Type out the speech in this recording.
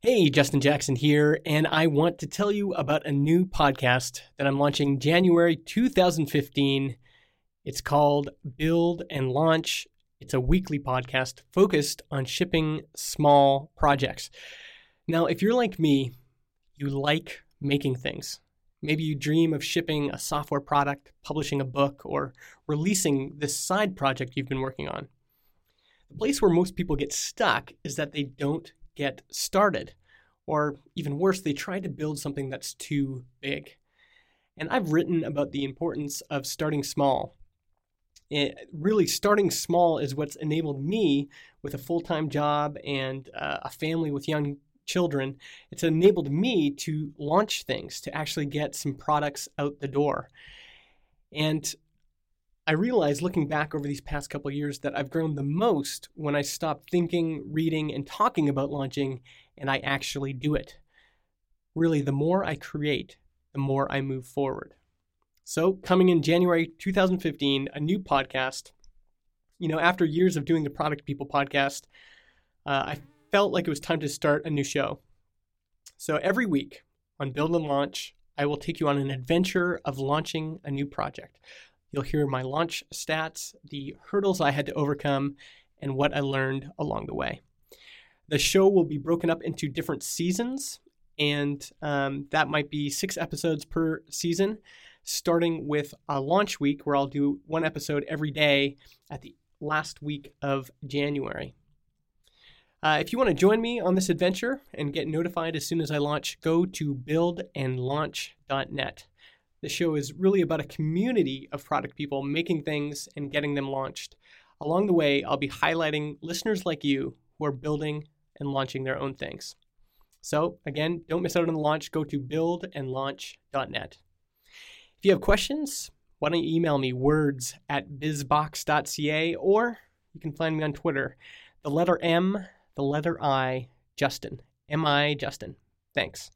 Hey, Justin Jackson here, and I want to tell you about a new podcast that I'm launching January 2015. It's called Build and Launch. It's a weekly podcast focused on shipping small projects. Now, if you're like me, you like making things. Maybe you dream of shipping a software product, publishing a book, or releasing this side project you've been working on. The place where most people get stuck is that they don't get started. Or even worse, they try to build something that's too big. And I've written about the importance of starting small. It, really, starting small is what's enabled me with a full time job and uh, a family with young children. It's enabled me to launch things, to actually get some products out the door. And I realized looking back over these past couple years that I've grown the most when I stop thinking, reading, and talking about launching and I actually do it. Really, the more I create, the more I move forward. So, coming in January 2015, a new podcast. You know, after years of doing the Product People podcast, uh, I felt like it was time to start a new show. So, every week on Build and Launch, I will take you on an adventure of launching a new project. You'll hear my launch stats, the hurdles I had to overcome, and what I learned along the way. The show will be broken up into different seasons, and um, that might be six episodes per season, starting with a launch week where I'll do one episode every day at the last week of January. Uh, if you want to join me on this adventure and get notified as soon as I launch, go to buildandlaunch.net. The show is really about a community of product people making things and getting them launched. Along the way, I'll be highlighting listeners like you who are building and launching their own things. So, again, don't miss out on the launch. Go to buildandlaunch.net. If you have questions, why don't you email me words at bizbox.ca or you can find me on Twitter. The letter M, the letter I, Justin. M I Justin. Thanks.